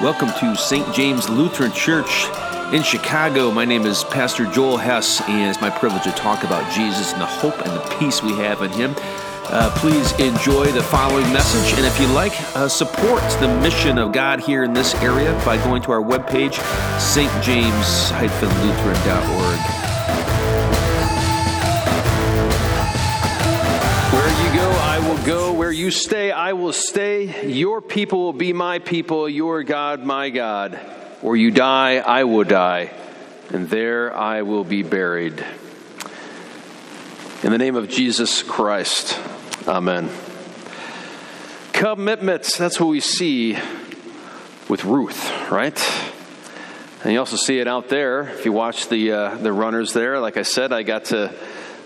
Welcome to St. James Lutheran Church in Chicago. My name is Pastor Joel Hess, and it's my privilege to talk about Jesus and the hope and the peace we have in Him. Uh, please enjoy the following message, and if you like, uh, support the mission of God here in this area by going to our webpage, stjames-lutheran.org. will go. Where you stay, I will stay. Your people will be my people, your God, my God. Where you die, I will die, and there I will be buried. In the name of Jesus Christ, amen. Commitments, that's what we see with Ruth, right? And you also see it out there. If you watch the, uh, the runners there, like I said, I got to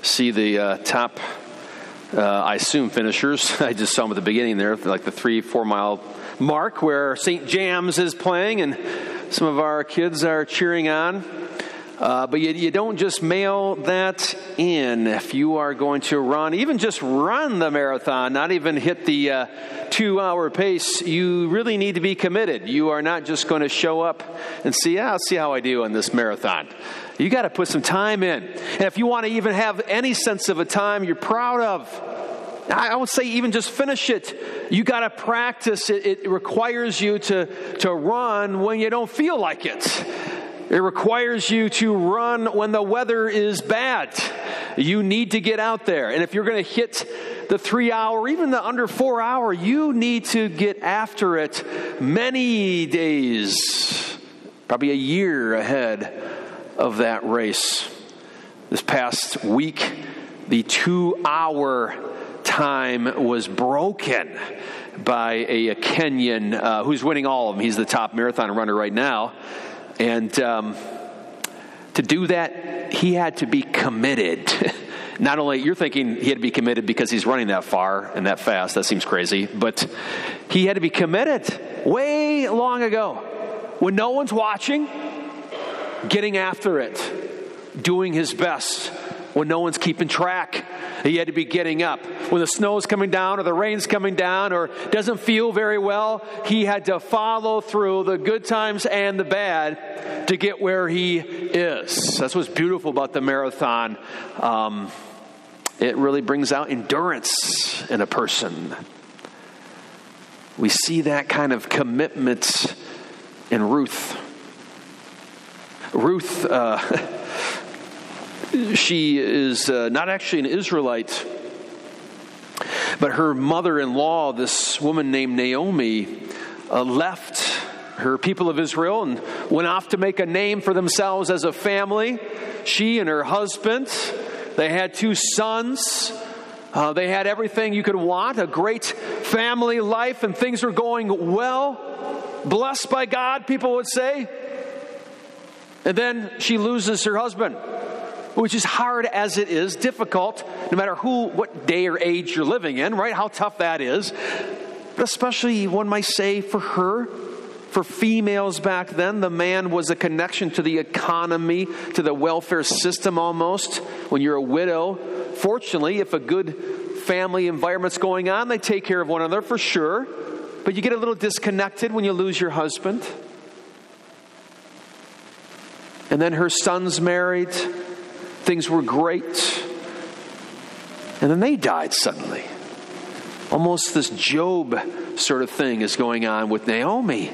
see the uh, top uh, I assume finishers. I just saw them at the beginning there, like the three, four mile mark where St. James is playing, and some of our kids are cheering on. Uh, but you, you, don't just mail that in if you are going to run, even just run the marathon, not even hit the uh, two hour pace. You really need to be committed. You are not just going to show up and see, yeah, I'll see how I do on this marathon. You got to put some time in. And if you want to even have any sense of a time you're proud of, I would say even just finish it. You got to practice it. It requires you to, to run when you don't feel like it. It requires you to run when the weather is bad. You need to get out there. And if you're going to hit the three hour, even the under four hour, you need to get after it many days, probably a year ahead of that race. This past week, the two hour time was broken by a, Kenyan uh, who's winning all of them. He's the top marathon runner right now. And um, to do that, he had to be committed. Not only, you're thinking he had to be committed because he's running that far and that fast. That seems crazy. But he had to be committed way long ago when no one's watching getting after it, doing his best when no one's keeping track. He had to be getting up. When the snow's coming down or the rain's coming down or doesn't feel very well, he had to follow through the good times and the bad to get where he is. That's what's beautiful about the marathon. Um, it really brings out endurance in a person. We see that kind of commitment in Ruth. Ruth, uh, she is uh, not actually an Israelite, but her mother in law, this woman named Naomi, uh, left her people of Israel and went off to make a name for themselves as a family. She and her husband, they had two sons. Uh, they had everything you could want a great family life, and things were going well. Blessed by God, people would say. And then she loses her husband, which is hard as it is, difficult, no matter who, what day or age you're living in, right? How tough that is. But especially, one might say, for her, for females back then, the man was a connection to the economy, to the welfare system almost. When you're a widow, fortunately, if a good family environment's going on, they take care of one another for sure. But you get a little disconnected when you lose your husband. And then her sons married. Things were great. And then they died suddenly. Almost this Job sort of thing is going on with Naomi.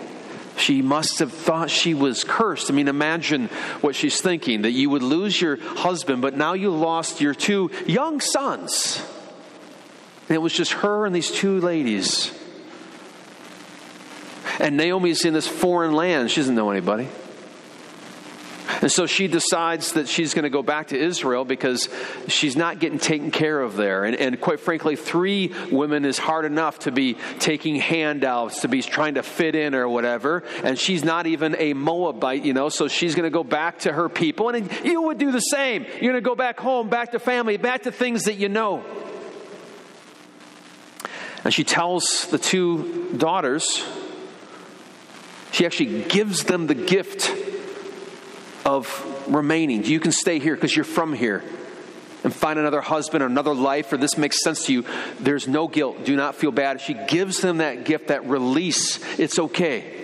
She must have thought she was cursed. I mean, imagine what she's thinking that you would lose your husband, but now you lost your two young sons. And it was just her and these two ladies. And Naomi's in this foreign land. She doesn't know anybody. And so she decides that she's going to go back to Israel because she's not getting taken care of there. And, and, quite frankly, three women is hard enough to be taking handouts, to be trying to fit in or whatever. And she's not even a Moabite, you know, so she's going to go back to her people. And you would do the same. You're going to go back home, back to family, back to things that you know. And she tells the two daughters, she actually gives them the gift of remaining. You can stay here because you're from here and find another husband or another life, or this makes sense to you. There's no guilt. Do not feel bad. She gives them that gift, that release. It's okay.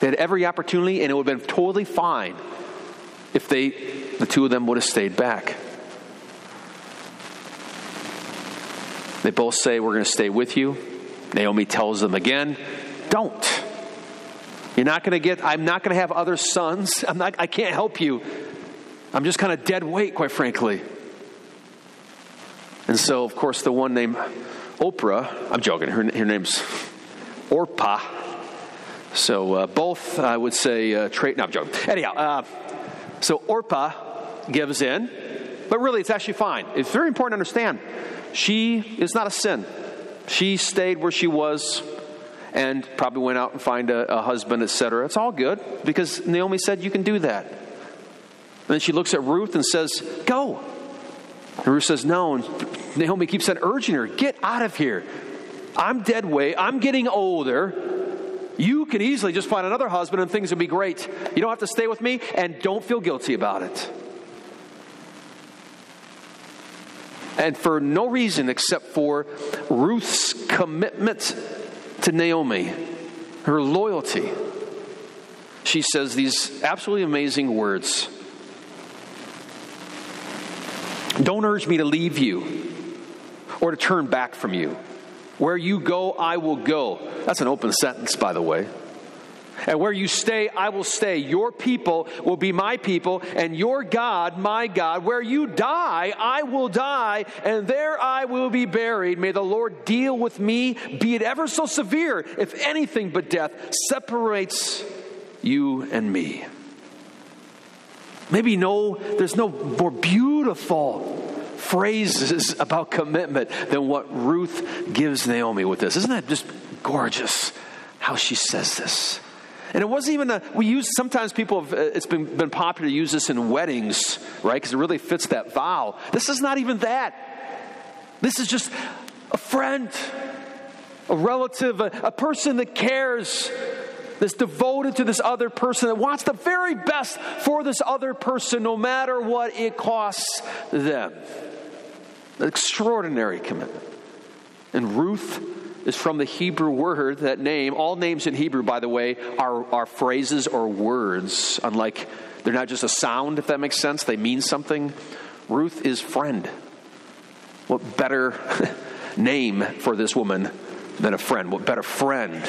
They had every opportunity, and it would have been totally fine if they, the two of them, would have stayed back. They both say, We're going to stay with you. Naomi tells them again, Don't. You're not going to get, I'm not going to have other sons. I'm not, I can't help you. I'm just kind of dead weight, quite frankly. And so, of course, the one named Oprah, I'm joking, her, her name's Orpah. So uh, both, I would say, uh, trait, no, I'm joking. Anyhow, uh, so Orpah gives in, but really it's actually fine. It's very important to understand. She is not a sin. She stayed where she was and probably went out and find a, a husband, etc. It's all good because Naomi said you can do that. And then she looks at Ruth and says, Go. And Ruth says, No. And Naomi keeps on urging her, Get out of here. I'm dead weight. I'm getting older. You can easily just find another husband and things will be great. You don't have to stay with me and don't feel guilty about it. And for no reason except for Ruth's commitment to Naomi, her loyalty, she says these absolutely amazing words Don't urge me to leave you or to turn back from you. Where you go, I will go. That's an open sentence, by the way. And where you stay, I will stay. Your people will be my people, and your God, my God. Where you die, I will die, and there I will be buried. May the Lord deal with me, be it ever so severe, if anything but death separates you and me. Maybe no, there's no more beautiful phrases about commitment than what Ruth gives Naomi with this. Isn't that just gorgeous how she says this? And it wasn't even a, we use, sometimes people have, uh, it's been, been popular to use this in weddings, right? Because it really fits that vow. This is not even that. This is just a friend, a relative, a, a person that cares, that's devoted to this other person, that wants the very best for this other person, no matter what it costs them. An extraordinary commitment. And Ruth is from the Hebrew word, that name. All names in Hebrew, by the way, are, are phrases or words, unlike they're not just a sound, if that makes sense. They mean something. Ruth is friend. What better name for this woman than a friend? What better friend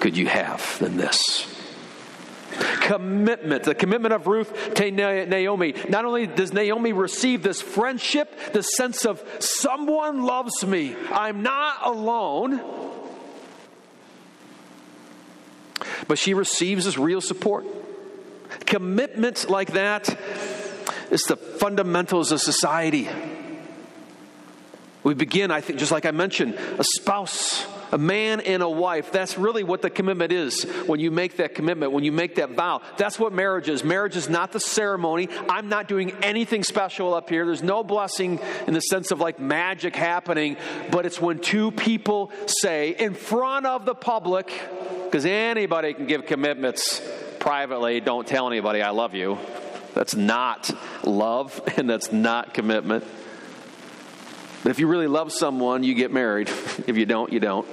could you have than this? Commitment, the commitment of Ruth to Naomi. Not only does Naomi receive this friendship, the sense of someone loves me, I'm not alone, but she receives this real support. Commitment like that is the fundamentals of society. We begin, I think, just like I mentioned, a spouse a man and a wife. That's really what the commitment is when you make that commitment, when you make that vow. That's what marriage is. Marriage is not the ceremony. I'm not doing anything special up here. There's no blessing in the sense of like magic happening, but it's when two people say in front of the public, because anybody can give commitments privately, don't tell anybody I love you. That's not love and that's not commitment. But if you really love someone, you get married. If you don't, you don't.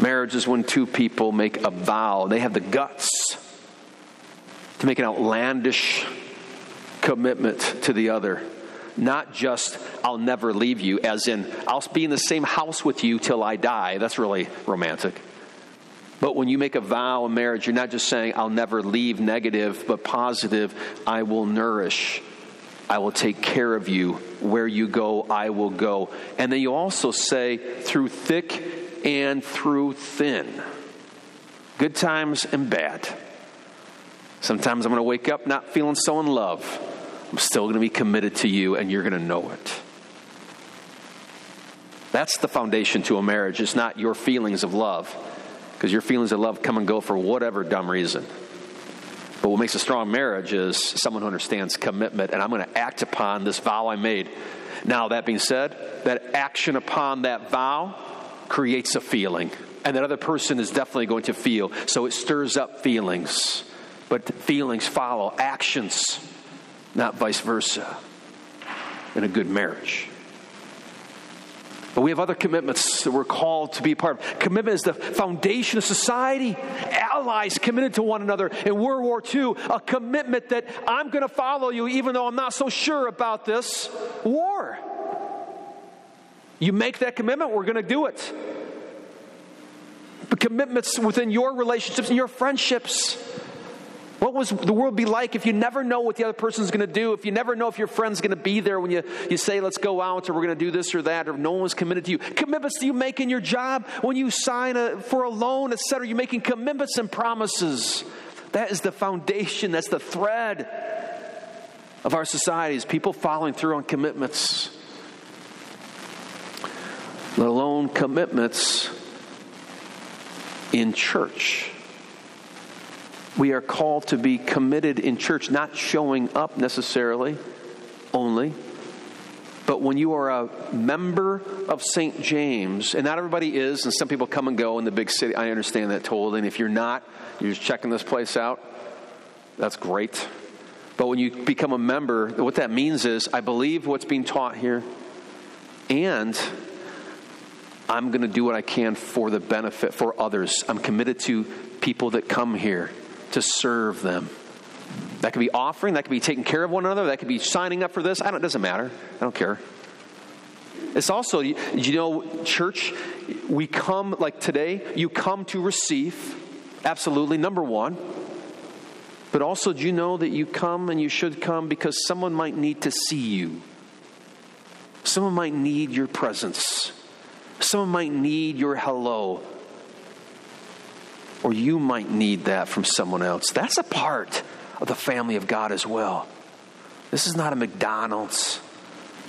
Marriage is when two people make a vow, they have the guts to make an outlandish commitment to the other. Not just, I'll never leave you, as in, I'll be in the same house with you till I die. That's really romantic. But when you make a vow in marriage, you're not just saying, I'll never leave negative, but positive, I will nourish. I will take care of you. Where you go, I will go. And then you also say, through thick and through thin. Good times and bad. Sometimes I'm going to wake up not feeling so in love. I'm still going to be committed to you, and you're going to know it. That's the foundation to a marriage. It's not your feelings of love, because your feelings of love come and go for whatever dumb reason. But what makes a strong marriage is someone who understands commitment, and I'm going to act upon this vow I made. Now, that being said, that action upon that vow creates a feeling, and that other person is definitely going to feel. So it stirs up feelings, but feelings follow actions, not vice versa, in a good marriage. But we have other commitments that we're called to be part of. Commitment is the foundation of society. Allies committed to one another in World War II, a commitment that I'm going to follow you even though I'm not so sure about this war. You make that commitment, we're going to do it. But commitments within your relationships and your friendships. What was the world be like if you never know what the other person's going to do? If you never know if your friend's going to be there when you, you say, let's go out, or we're going to do this or that, or no one's committed to you? Commitments do you make in your job when you sign a, for a loan, etc.? You're making commitments and promises. That is the foundation, that's the thread of our societies. People following through on commitments, let alone commitments in church. We are called to be committed in church, not showing up necessarily only, but when you are a member of St. James, and not everybody is, and some people come and go in the big city, I understand that totally. And if you're not, you're just checking this place out, that's great. But when you become a member, what that means is I believe what's being taught here, and I'm going to do what I can for the benefit for others. I'm committed to people that come here to serve them. That could be offering, that could be taking care of one another, that could be signing up for this. I don't, it doesn't matter. I don't care. It's also, you know, church, we come like today, you come to receive, absolutely, number one. But also, do you know that you come and you should come because someone might need to see you? Someone might need your presence. Someone might need your hello or you might need that from someone else. That's a part of the family of God as well. This is not a McDonald's.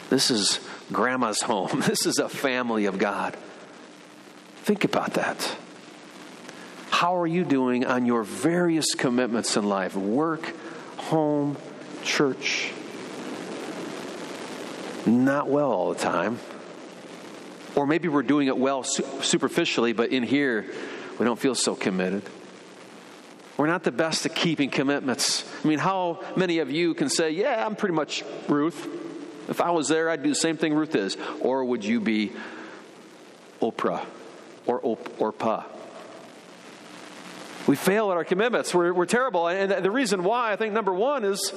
This is grandma's home. This is a family of God. Think about that. How are you doing on your various commitments in life? Work, home, church. Not well all the time. Or maybe we're doing it well superficially, but in here, we don't feel so committed. We're not the best at keeping commitments. I mean, how many of you can say, Yeah, I'm pretty much Ruth? If I was there, I'd do the same thing Ruth is. Or would you be Oprah or Op-? We fail at our commitments. We're, we're terrible. And the reason why, I think, number one is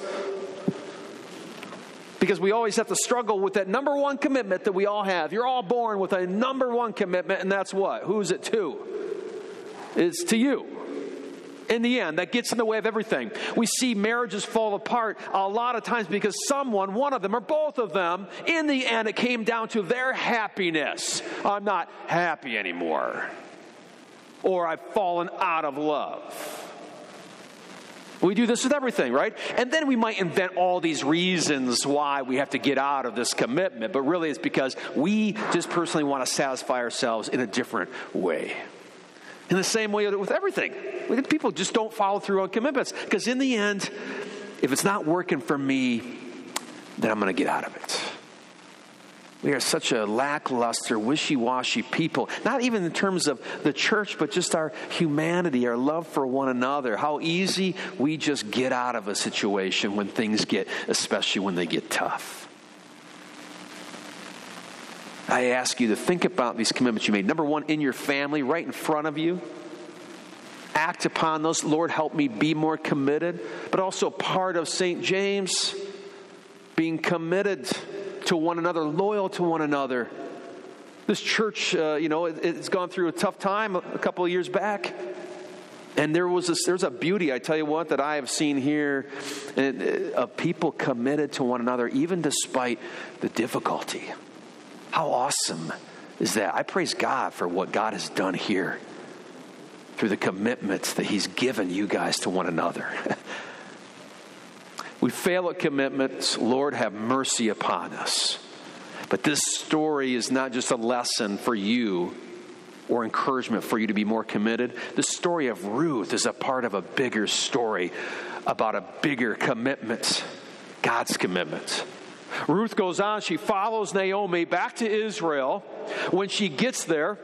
because we always have to struggle with that number one commitment that we all have. You're all born with a number one commitment, and that's what? Who's it to? It's to you. In the end, that gets in the way of everything. We see marriages fall apart a lot of times because someone, one of them or both of them, in the end, it came down to their happiness. I'm not happy anymore. Or I've fallen out of love. We do this with everything, right? And then we might invent all these reasons why we have to get out of this commitment, but really it's because we just personally want to satisfy ourselves in a different way. In the same way with everything. People just don't follow through on commitments because, in the end, if it's not working for me, then I'm going to get out of it. We are such a lackluster, wishy washy people, not even in terms of the church, but just our humanity, our love for one another. How easy we just get out of a situation when things get, especially when they get tough. I ask you to think about these commitments you made. Number one, in your family, right in front of you. Act upon those. Lord, help me be more committed. But also part of St. James, being committed to one another, loyal to one another. This church, uh, you know, it, has gone through a tough time a couple of years back. And there was a, there's a beauty, I tell you what, that I have seen here uh, of people committed to one another, even despite the difficulty. How awesome is that? I praise God for what God has done here through the commitments that He's given you guys to one another. we fail at commitments. Lord, have mercy upon us. But this story is not just a lesson for you or encouragement for you to be more committed. The story of Ruth is a part of a bigger story about a bigger commitment God's commitment. Ruth goes on, she follows Naomi back to Israel. When she gets there,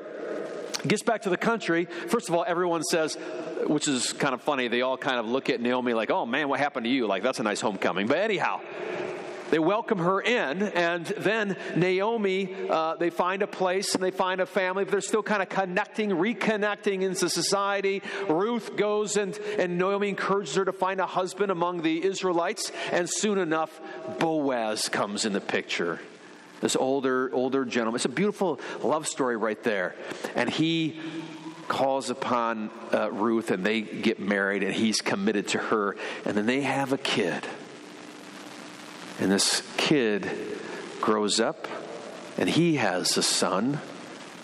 gets back to the country, first of all, everyone says, which is kind of funny, they all kind of look at Naomi like, oh man, what happened to you? Like, that's a nice homecoming. But anyhow, they welcome her in, and then Naomi, uh, they find a place and they find a family, but they're still kind of connecting, reconnecting into society. Ruth goes and, and Naomi encourages her to find a husband among the Israelites, and soon enough, Boaz comes in the picture. This older, older gentleman. It's a beautiful love story right there. And he calls upon uh, Ruth, and they get married, and he's committed to her, and then they have a kid. And this kid grows up and he has a son.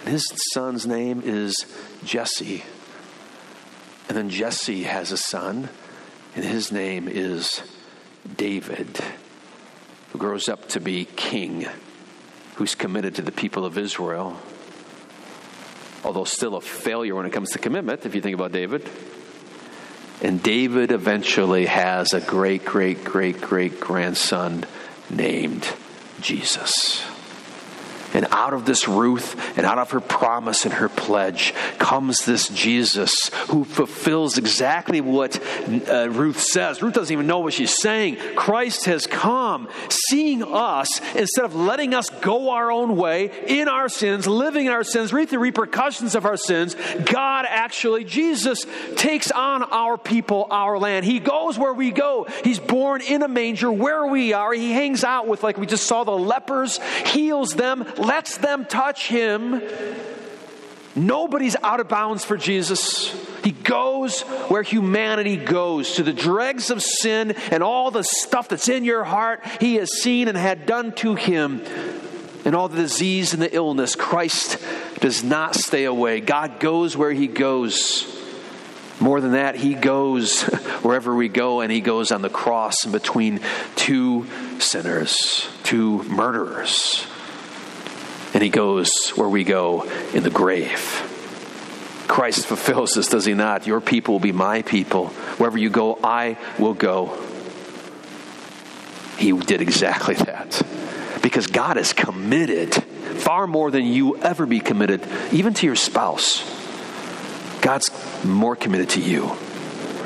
And his son's name is Jesse. And then Jesse has a son, and his name is David, who grows up to be king, who's committed to the people of Israel. Although still a failure when it comes to commitment, if you think about David. And David eventually has a great, great, great, great grandson named Jesus. And out of this Ruth and out of her promise and her pledge comes this Jesus who fulfills exactly what uh, Ruth says. Ruth doesn't even know what she's saying. Christ has come, seeing us instead of letting us go our own way in our sins, living in our sins, reap the repercussions of our sins. God actually, Jesus takes on our people, our land. He goes where we go. He's born in a manger where we are. He hangs out with, like we just saw, the lepers, heals them lets them touch him, nobody's out of bounds for Jesus. He goes where humanity goes, to the dregs of sin and all the stuff that's in your heart he has seen and had done to him. And all the disease and the illness, Christ does not stay away. God goes where he goes. More than that, he goes wherever we go, and he goes on the cross in between two sinners, two murderers he goes where we go in the grave. Christ fulfills this, does he not? Your people will be my people. Wherever you go, I will go. He did exactly that. Because God is committed far more than you ever be committed, even to your spouse. God's more committed to you.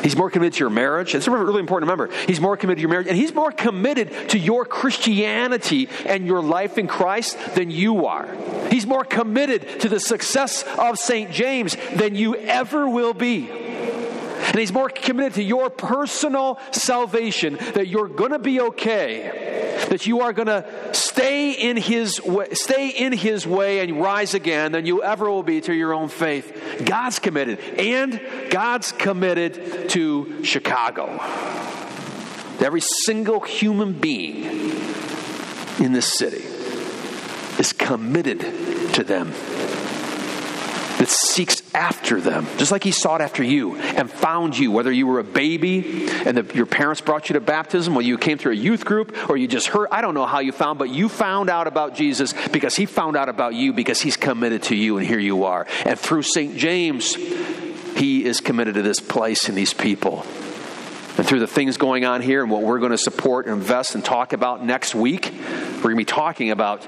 He's more committed to your marriage. It's really important to remember. He's more committed to your marriage, and He's more committed to your Christianity and your life in Christ than you are. He's more committed to the success of St. James than you ever will be. And He's more committed to your personal salvation that you're going to be okay, that you are going to stay in His way, stay in His way and rise again than you ever will be to your own faith. God's committed, and God's committed to Chicago. Every single human being in this city is committed to them that seeks after them, just like he sought after you and found you, whether you were a baby and the, your parents brought you to baptism, or you came through a youth group, or you just heard. I don't know how you found, but you found out about Jesus because he found out about you because he's committed to you, and here you are. And through St. James, he is committed to this place and these people. And through the things going on here and what we're going to support and invest and talk about next week, we're going to be talking about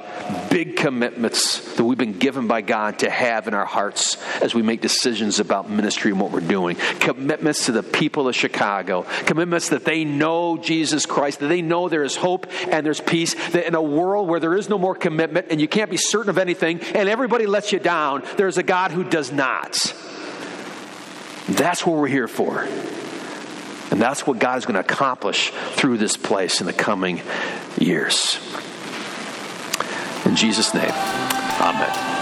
big commitments that we've been given by God to have in our hearts as we make decisions about ministry and what we're doing. Commitments to the people of Chicago. Commitments that they know Jesus Christ, that they know there is hope and there's peace, that in a world where there is no more commitment and you can't be certain of anything and everybody lets you down, there's a God who does not. That's what we're here for. And that's what God is going to accomplish through this place in the coming years. In Jesus' name, amen.